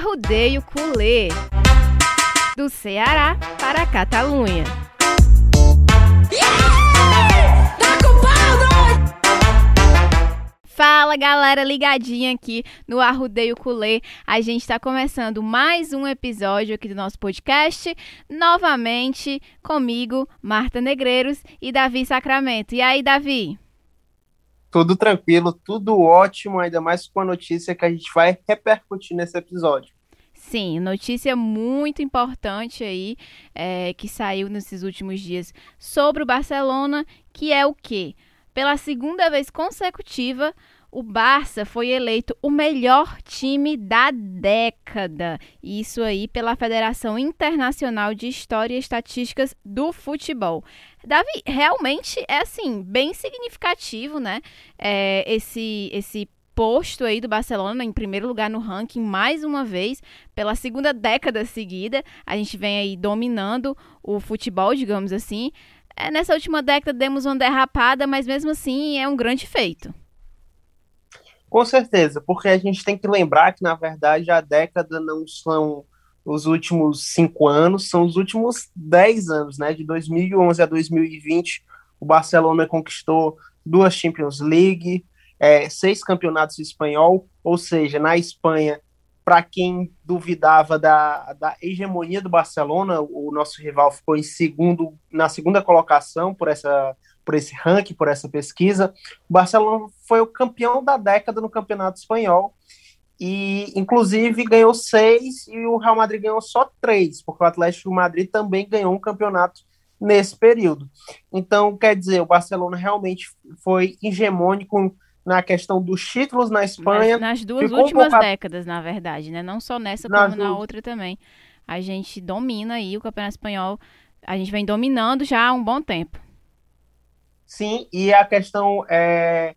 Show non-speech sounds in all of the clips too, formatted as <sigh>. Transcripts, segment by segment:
Arrudeio Culê. Do Ceará para a Catalunha. Fala galera, ligadinha aqui no Arrudeio Culê. A gente está começando mais um episódio aqui do nosso podcast, novamente comigo, Marta Negreiros e Davi Sacramento. E aí, Davi? Tudo tranquilo, tudo ótimo, ainda mais com a notícia que a gente vai repercutir nesse episódio. Sim, notícia muito importante aí é, que saiu nesses últimos dias sobre o Barcelona, que é o quê? Pela segunda vez consecutiva, o Barça foi eleito o melhor time da década. Isso aí pela Federação Internacional de História e Estatísticas do Futebol. Davi, realmente é assim, bem significativo, né? É, esse, esse posto aí do Barcelona em primeiro lugar no ranking mais uma vez, pela segunda década seguida. A gente vem aí dominando o futebol, digamos assim. É, nessa última década demos uma derrapada, mas mesmo assim é um grande feito. Com certeza, porque a gente tem que lembrar que, na verdade, a década não são os últimos cinco anos, são os últimos dez anos, né? De 2011 a 2020, o Barcelona conquistou duas Champions League, é, seis campeonatos espanhol, ou seja, na Espanha, para quem duvidava da, da hegemonia do Barcelona, o nosso rival ficou em segundo, na segunda colocação por essa por esse ranking, por essa pesquisa. O Barcelona foi o campeão da década no Campeonato Espanhol e, inclusive, ganhou seis e o Real Madrid ganhou só três, porque o Atlético Madrid também ganhou um campeonato nesse período. Então, quer dizer, o Barcelona realmente foi hegemônico na questão dos títulos na Espanha. Nas, nas duas últimas um décadas, na verdade, né? Não só nessa, como na outra também. A gente domina aí o Campeonato Espanhol. A gente vem dominando já há um bom tempo. Sim, e a questão é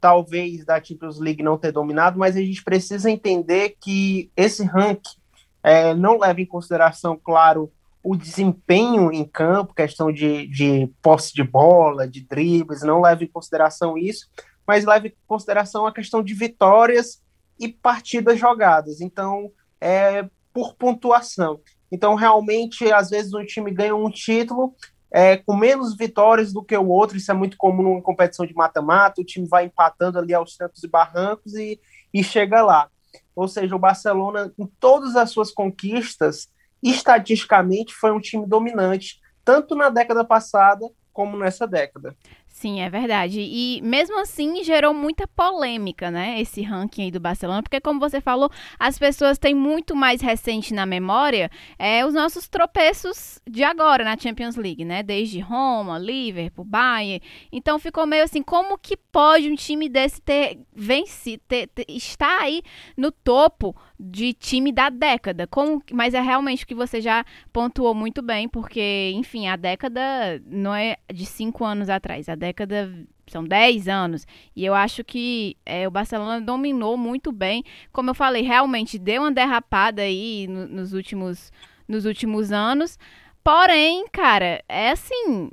talvez da Champions League não ter dominado, mas a gente precisa entender que esse ranking é, não leva em consideração, claro, o desempenho em campo, questão de, de posse de bola, de dribles, não leva em consideração isso, mas leva em consideração a questão de vitórias e partidas jogadas. Então, é por pontuação. Então, realmente, às vezes um time ganha um título é, com menos vitórias do que o outro, isso é muito comum em competição de mata-mata, o time vai empatando ali aos trancos e barrancos e, e chega lá. Ou seja, o Barcelona, em todas as suas conquistas, estatisticamente foi um time dominante, tanto na década passada como nessa década. Sim, é verdade. E mesmo assim gerou muita polêmica, né? Esse ranking aí do Barcelona, porque como você falou, as pessoas têm muito mais recente na memória é, os nossos tropeços de agora na Champions League, né? Desde Roma, Liverpool, Bayern. Então ficou meio assim, como que pode um time desse ter vencido, ter, ter, estar aí no topo de time da década? Como, mas é realmente o que você já pontuou muito bem, porque, enfim, a década não é de cinco anos atrás, a década são 10 anos. E eu acho que é, o Barcelona dominou muito bem. Como eu falei, realmente deu uma derrapada aí no, nos, últimos, nos últimos anos. Porém, cara, é assim.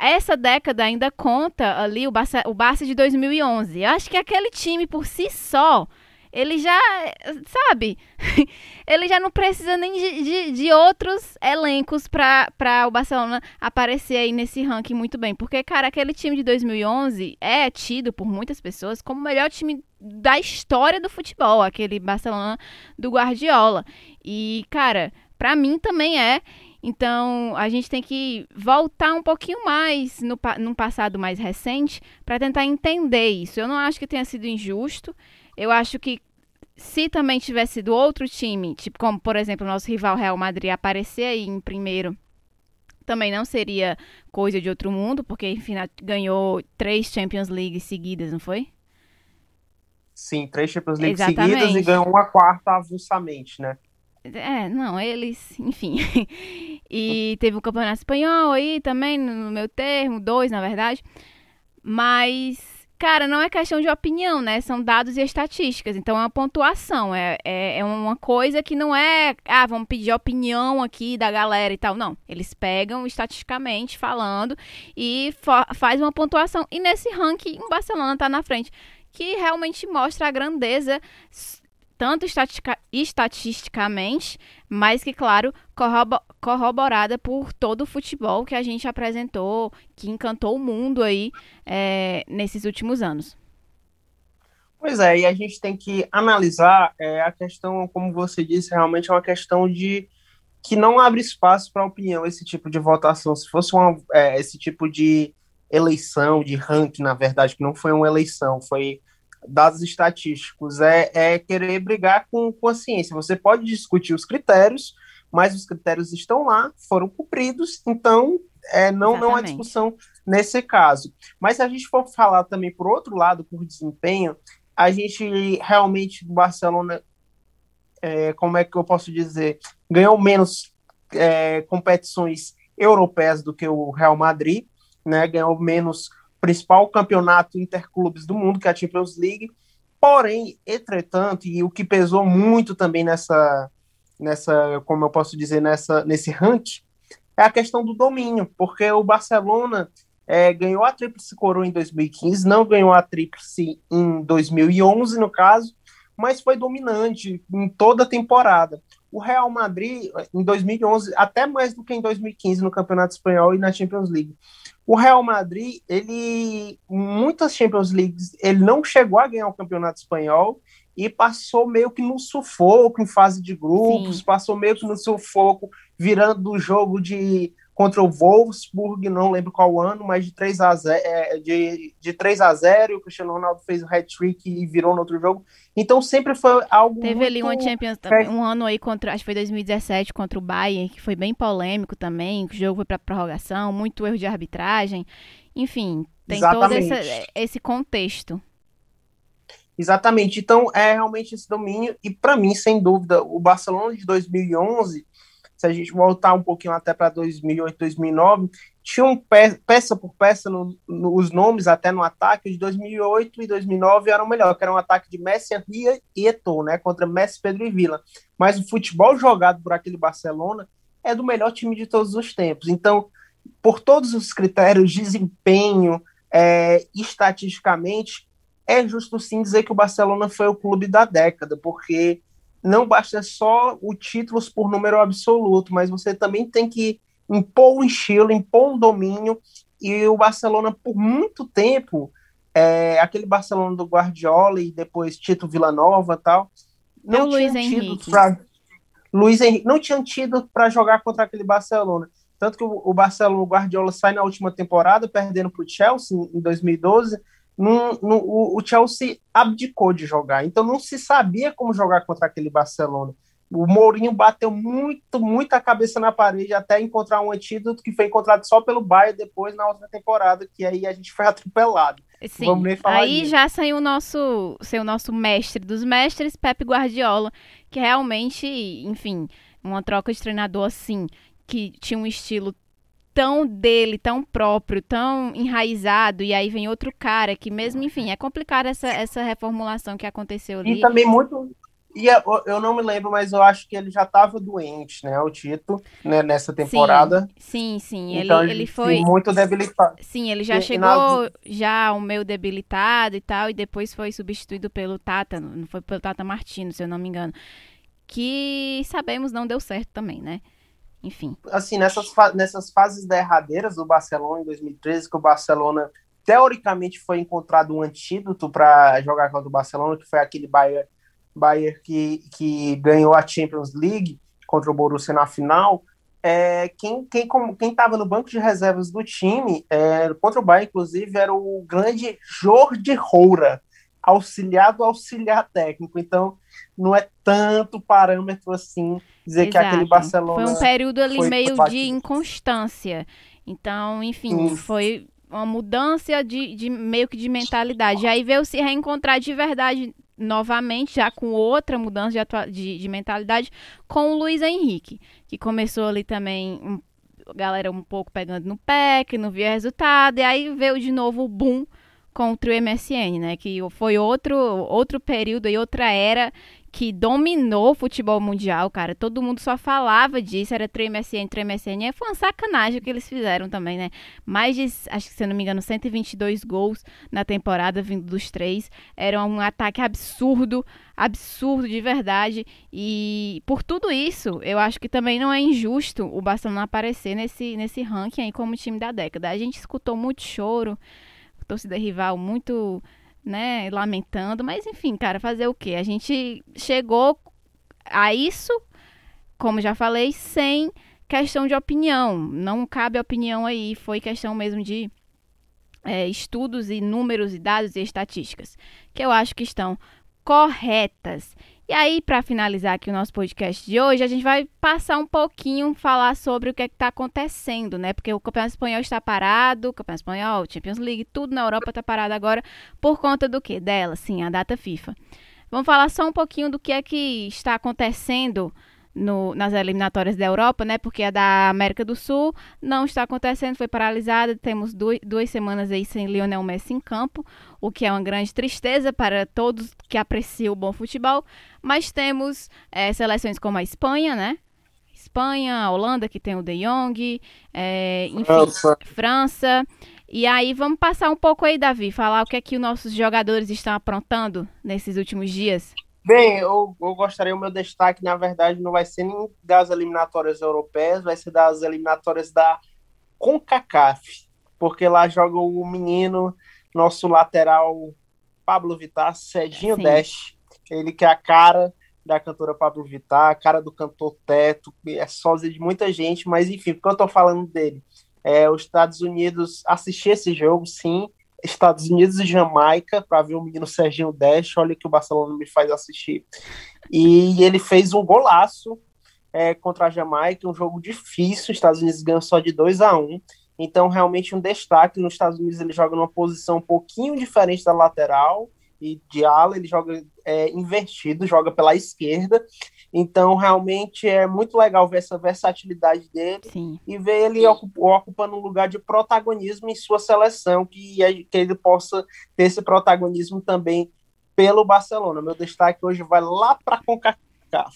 Essa década ainda conta ali o Barça, o Barça de 2011. Eu acho que aquele time por si só ele já, sabe, <laughs> ele já não precisa nem de, de, de outros elencos para o Barcelona aparecer aí nesse ranking muito bem. Porque, cara, aquele time de 2011 é tido por muitas pessoas como o melhor time da história do futebol, aquele Barcelona do Guardiola. E, cara, para mim também é. Então, a gente tem que voltar um pouquinho mais no, num passado mais recente para tentar entender isso. Eu não acho que tenha sido injusto. Eu acho que se também tivesse sido outro time, tipo como por exemplo o nosso rival Real Madrid aparecer aí em primeiro, também não seria coisa de outro mundo, porque enfim ganhou três Champions League seguidas, não foi? Sim, três Champions League Exatamente. seguidas e ganhou uma quarta avulsamente, né? É, não, eles, enfim. <laughs> e teve o Campeonato Espanhol aí também, no meu termo, dois na verdade. Mas Cara, não é questão de opinião, né? São dados e estatísticas. Então é uma pontuação. É, é, é, uma coisa que não é. Ah, vamos pedir opinião aqui da galera e tal. Não. Eles pegam estatisticamente falando e faz uma pontuação. E nesse ranking, o Barcelona tá na frente. Que realmente mostra a grandeza tanto estatisticamente, mas que, claro, corrobo corroborada por todo o futebol que a gente apresentou, que encantou o mundo aí é, nesses últimos anos. Pois é, e a gente tem que analisar é, a questão, como você disse, realmente é uma questão de que não abre espaço para opinião esse tipo de votação. Se fosse uma, é, esse tipo de eleição, de ranking, na verdade, que não foi uma eleição, foi dados estatísticos, é, é querer brigar com, com a ciência. Você pode discutir os critérios, mas os critérios estão lá, foram cumpridos, então é, não, não há discussão nesse caso. Mas se a gente for falar também por outro lado, por desempenho, a gente realmente, o Barcelona, é, como é que eu posso dizer, ganhou menos é, competições europeias do que o Real Madrid, né, ganhou menos principal campeonato interclubes do mundo, que é a Champions League. Porém, entretanto, e o que pesou muito também nessa, nessa, como eu posso dizer, nessa, nesse ranking, é a questão do domínio, porque o Barcelona é, ganhou a Tríplice Coroa em 2015, não ganhou a Tríplice em 2011, no caso, mas foi dominante em toda a temporada. O Real Madrid, em 2011, até mais do que em 2015 no Campeonato Espanhol e na Champions League. O Real Madrid, ele, muitas Champions Leagues, ele não chegou a ganhar o Campeonato Espanhol e passou meio que no sufoco em fase de grupos, Sim. passou meio que no sufoco, virando do jogo de contra o Wolfsburg, não lembro qual ano, mas de 3 a 0, é, de, de 3 a 0 e o Cristiano Ronaldo fez o hat-trick e virou no outro jogo. Então sempre foi algo Teve ali uma Champions também, um ano aí contra, acho que foi 2017 contra o Bayern, que foi bem polêmico também, o jogo foi para prorrogação, muito erro de arbitragem. Enfim, tem Exatamente. todo esse, esse contexto. Exatamente. Então é realmente esse domínio e para mim, sem dúvida, o Barcelona de 2011 se a gente voltar um pouquinho até para 2008, 2009, tinham pe peça por peça no, no, os nomes até no ataque de 2008 e 2009 eram melhor, que era um ataque de Messi, Henry e Eto'o, né, contra Messi, Pedro e Villa. Mas o futebol jogado por aquele Barcelona é do melhor time de todos os tempos. Então, por todos os critérios, desempenho, é, estatisticamente, é justo sim dizer que o Barcelona foi o clube da década, porque não basta só o títulos por número absoluto, mas você também tem que impor um estilo, impor um domínio, e o Barcelona, por muito tempo, é, aquele Barcelona do Guardiola e depois Tito Villanova tal, não é Luiz Henrique. Pra, Luiz Henrique não tinha tido para jogar contra aquele Barcelona. Tanto que o, o Barcelona, o Guardiola sai na última temporada, perdendo para o Chelsea em 2012, no, no, o, Chelsea abdicou de jogar, então não se sabia como jogar contra aquele Barcelona. O Mourinho bateu muito, muito a cabeça na parede até encontrar um antídoto que foi encontrado só pelo Bayern depois na outra temporada, que aí a gente foi <laughs> atropelado. Sim. Vamos nem falar aí disso. já saiu o nosso, seu nosso mestre dos mestres, Pepe Guardiola, que realmente, enfim, uma troca de treinador assim, que tinha um estilo tão dele, tão próprio, tão enraizado, e aí vem outro cara que mesmo, enfim, é complicado essa, essa reformulação que aconteceu ali. E também muito. E é, eu não me lembro, mas eu acho que ele já estava doente, né? O Tito, né, nessa temporada. Sim, sim, sim. Então, ele, ele foi. Muito debilitado. Sim, ele já e, chegou na... já o meio debilitado e tal, e depois foi substituído pelo Tata, não foi pelo Tata Martino, se eu não me engano. Que sabemos não deu certo também, né? Enfim. Assim, nessas, fa nessas fases derradeiras do Barcelona em 2013, que o Barcelona teoricamente foi encontrado um antídoto para jogar contra o Barcelona, que foi aquele Bayern, Bayern que, que ganhou a Champions League contra o Borussia na final. É, quem quem quem estava no banco de reservas do time é, contra o Bayern, inclusive, era o grande Jordi Roura, auxiliar do auxiliar técnico. Então, não é tanto parâmetro assim dizer Exato. que aquele Barcelona. Foi um período ali meio de inconstância. Então, enfim, Isso. foi uma mudança de, de meio que de mentalidade. E aí veio se reencontrar de verdade novamente, já com outra mudança de, de, de, mentalidade, com o Luiz Henrique, que começou ali também, um, galera um pouco pegando no pé, que não via resultado, e aí veio de novo o boom contra o MSN, né? Que foi outro, outro período e outra era que dominou o futebol mundial, cara. Todo mundo só falava disso, era 3MSN, 3MSN. Foi uma sacanagem o que eles fizeram também, né? Mais de, acho que se eu não me engano, 122 gols na temporada vindo dos três. Era um ataque absurdo, absurdo de verdade. E por tudo isso, eu acho que também não é injusto o Barcelona aparecer nesse, nesse ranking aí como time da década. A gente escutou muito choro, torcida rival muito né, lamentando, mas enfim, cara, fazer o quê? A gente chegou a isso, como já falei, sem questão de opinião. Não cabe opinião aí, foi questão mesmo de é, estudos e números e dados e estatísticas, que eu acho que estão corretas. E aí, para finalizar aqui o nosso podcast de hoje, a gente vai passar um pouquinho, falar sobre o que é está acontecendo, né? Porque o Campeonato Espanhol está parado, o Campeonato Espanhol, Champions League, tudo na Europa está parado agora por conta do quê? Dela, sim, a data FIFA. Vamos falar só um pouquinho do que é que está acontecendo no, nas eliminatórias da Europa, né? Porque a da América do Sul não está acontecendo, foi paralisada. Temos duas, duas semanas aí sem Lionel Messi em campo, o que é uma grande tristeza para todos que apreciam o bom futebol. Mas temos é, seleções como a Espanha, né? Espanha, a Holanda, que tem o De Jong, é, enfim, França. França. E aí vamos passar um pouco aí, Davi, falar o que é que os nossos jogadores estão aprontando nesses últimos dias. Bem, eu, eu gostaria, o meu destaque, na verdade, não vai ser nem das eliminatórias europeias, vai ser das eliminatórias da CONCACAF, porque lá joga o menino, nosso lateral Pablo Vittar, Cedinho Sim. Dash, ele que é a cara da cantora Pablo Vittar, a cara do cantor Teto, é sósia de muita gente, mas enfim, que eu tô falando dele? É, os Estados Unidos assistir esse jogo, sim, Estados Unidos e Jamaica para ver o menino Serginho Dash. Olha que o Barcelona me faz assistir. E ele fez um golaço é, contra a Jamaica, um jogo difícil. Os Estados Unidos ganham só de 2 a 1 Então, realmente, um destaque. Nos Estados Unidos, ele joga numa posição um pouquinho diferente da lateral e de ala, ele joga é, invertido, joga pela esquerda. Então, realmente é muito legal ver essa versatilidade dele Sim. e ver ele ocupando um lugar de protagonismo em sua seleção, que, que ele possa ter esse protagonismo também pelo Barcelona. Meu destaque hoje vai lá para CONCACAF.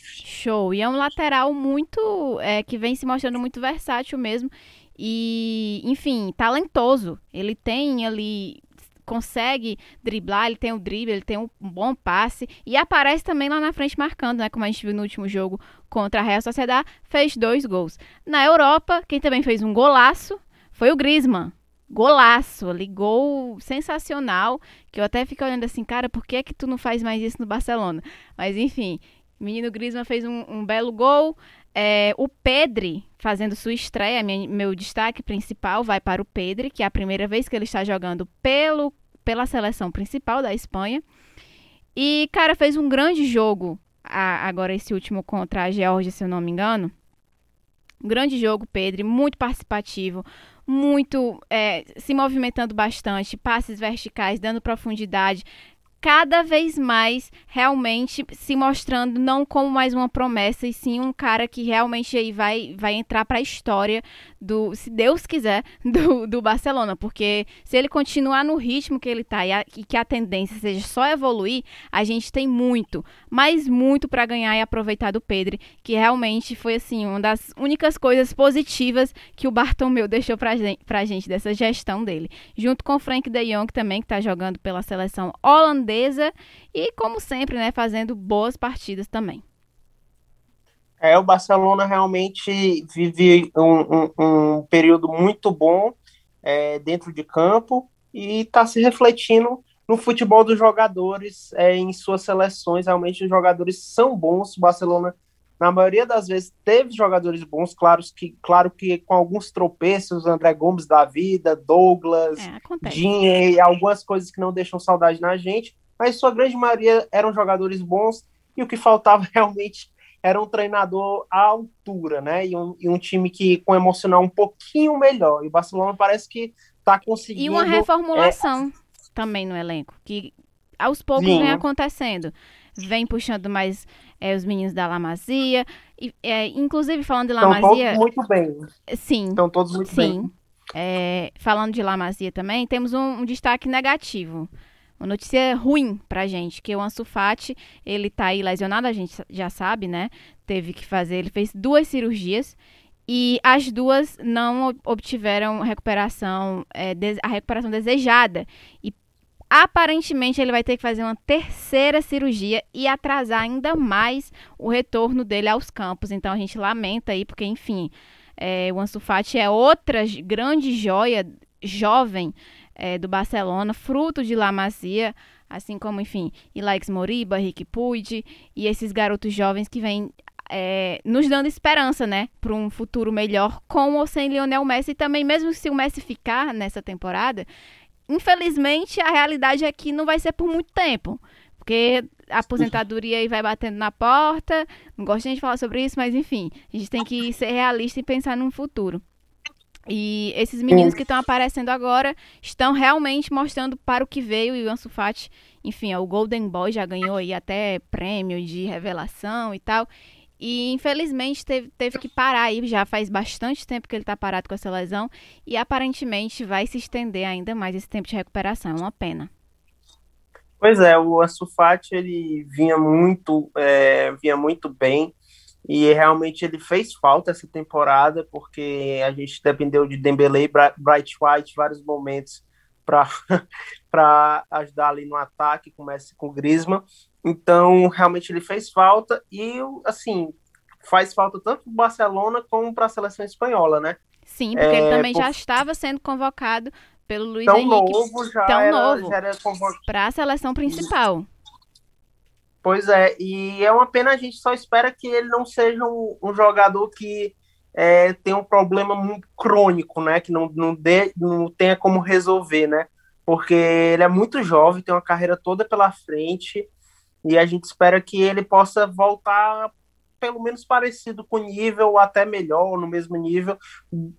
Show. E é um lateral muito. É, que vem se mostrando muito versátil mesmo. E, enfim, talentoso. Ele tem ali consegue driblar, ele tem o drible, ele tem um bom passe e aparece também lá na frente marcando, né? Como a gente viu no último jogo contra a Real Sociedad, fez dois gols. Na Europa, quem também fez um golaço foi o Griezmann. Golaço, ali, gol sensacional, que eu até fico olhando assim, cara, por que é que tu não faz mais isso no Barcelona? Mas enfim, menino Griezmann fez um, um belo gol. É, o Pedri fazendo sua estreia, minha, meu destaque principal vai para o Pedri, que é a primeira vez que ele está jogando pelo, pela seleção principal da Espanha. E, cara, fez um grande jogo a, agora esse último contra a Geórgia, se eu não me engano. Um grande jogo, Pedri, muito participativo, muito é, se movimentando bastante, passes verticais, dando profundidade, cada vez mais realmente se mostrando não como mais uma promessa, e sim um cara que realmente aí vai, vai entrar para a história do, se Deus quiser, <laughs> do, do Barcelona. Porque se ele continuar no ritmo que ele tá e, a, e que a tendência seja só evoluir, a gente tem muito, mas muito para ganhar e aproveitar do Pedro, que realmente foi assim, uma das únicas coisas positivas que o Bartomeu <laughs> deixou gente, pra gente dessa gestão dele. Junto com o Frank de Jong também, que está jogando pela seleção holandesa holandesa e, como sempre, né, fazendo boas partidas também. É, o Barcelona realmente vive um, um, um período muito bom é, dentro de campo e está se refletindo no futebol dos jogadores é, em suas seleções. Realmente os jogadores são bons. O Barcelona, na maioria das vezes, teve jogadores bons, claro que, claro que com alguns tropeços, André Gomes da vida, Douglas, é, e algumas coisas que não deixam saudade na gente mas sua grande maioria eram jogadores bons e o que faltava <laughs> realmente era um treinador à altura, né? E um, e um time que com emocional um pouquinho melhor. E o Barcelona parece que está conseguindo. E uma reformulação é... também no elenco, que aos poucos Sim. vem acontecendo. Vem puxando mais é, os meninos da Lamazia. E, é, inclusive, falando de Lamazia. Estão todos muito bem. Sim. Estão todos muito sim. bem. É, falando de Lamazia também, temos um, um destaque negativo uma notícia ruim pra gente, que o Ansu Fati, ele tá aí lesionado, a gente já sabe, né? Teve que fazer, ele fez duas cirurgias e as duas não obtiveram recuperação, é, a recuperação desejada. E aparentemente ele vai ter que fazer uma terceira cirurgia e atrasar ainda mais o retorno dele aos campos. Então a gente lamenta aí, porque enfim, é, o Ansu Fati é outra grande joia jovem é, do Barcelona, fruto de La Masia, assim como, enfim, Ilaix Moriba, Rick Puig e esses garotos jovens que vêm é, nos dando esperança, né, para um futuro melhor com ou sem Lionel Messi. E também, mesmo se o Messi ficar nessa temporada, infelizmente a realidade é que não vai ser por muito tempo. Porque a aposentadoria aí vai batendo na porta. Não gosto de falar sobre isso, mas enfim, a gente tem que ser realista e pensar no futuro. E esses meninos que estão aparecendo agora estão realmente mostrando para o que veio. E o Ansu Fati, enfim, o Golden Boy já ganhou aí até prêmio de revelação e tal. E infelizmente teve, teve que parar aí, já faz bastante tempo que ele está parado com essa lesão. E aparentemente vai se estender ainda mais esse tempo de recuperação. É uma pena. Pois é, o Ansu Fati, ele vinha muito, é, vinha muito bem e realmente ele fez falta essa temporada porque a gente dependeu de Dembele e Bright White vários momentos para <laughs> ajudar ali no ataque, comece com o Griezmann. Então, realmente ele fez falta e assim, faz falta tanto para o Barcelona como para a seleção espanhola, né? Sim, porque é, ele também por... já estava sendo convocado pelo Luiz tão Henrique. Novo, já tão era, novo já era para a seleção principal. Pois é, e é uma pena a gente só espera que ele não seja um, um jogador que é, tem um problema muito crônico, né? Que não, não, dê, não tenha como resolver, né? Porque ele é muito jovem, tem uma carreira toda pela frente, e a gente espera que ele possa voltar pelo menos parecido com o nível, ou até melhor, no mesmo nível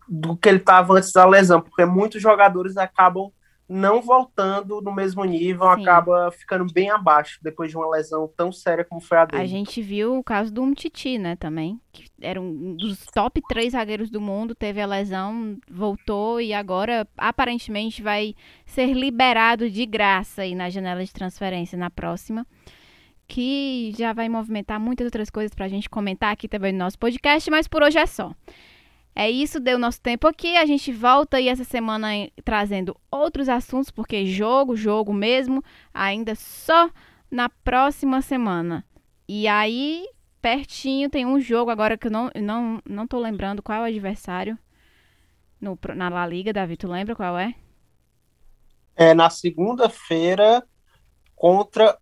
do que ele estava antes da lesão, porque muitos jogadores acabam não voltando no mesmo nível, Sim. acaba ficando bem abaixo depois de uma lesão tão séria como foi a dele. A gente viu o caso do Umtiti, né, também, que era um dos top três zagueiros do mundo, teve a lesão, voltou e agora aparentemente vai ser liberado de graça aí na janela de transferência na próxima que já vai movimentar muitas outras coisas para a gente comentar aqui também no nosso podcast, mas por hoje é só. É isso, deu nosso tempo aqui. A gente volta aí essa semana trazendo outros assuntos, porque jogo, jogo mesmo, ainda só na próxima semana. E aí, pertinho, tem um jogo agora que eu não, não, não tô lembrando qual é o adversário no, na La Liga, Davi. Tu lembra qual é? É na segunda-feira contra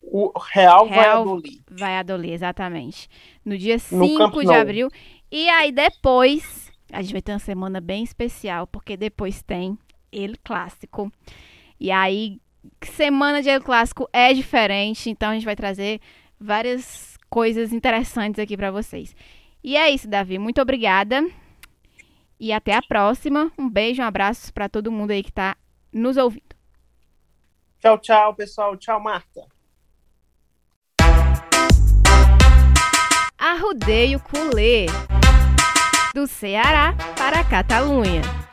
o Real, Real Valladolid. Valladolid, exatamente. No dia 5 de abril. E aí depois, a gente vai ter uma semana bem especial, porque depois tem ele clássico. E aí, semana de El Clássico é diferente, então a gente vai trazer várias coisas interessantes aqui para vocês. E é isso, Davi. Muito obrigada. E até a próxima. Um beijo, um abraço para todo mundo aí que está nos ouvindo. Tchau, tchau, pessoal. Tchau, Marta. Arrudeio Culê. Do Ceará para a Catalunha.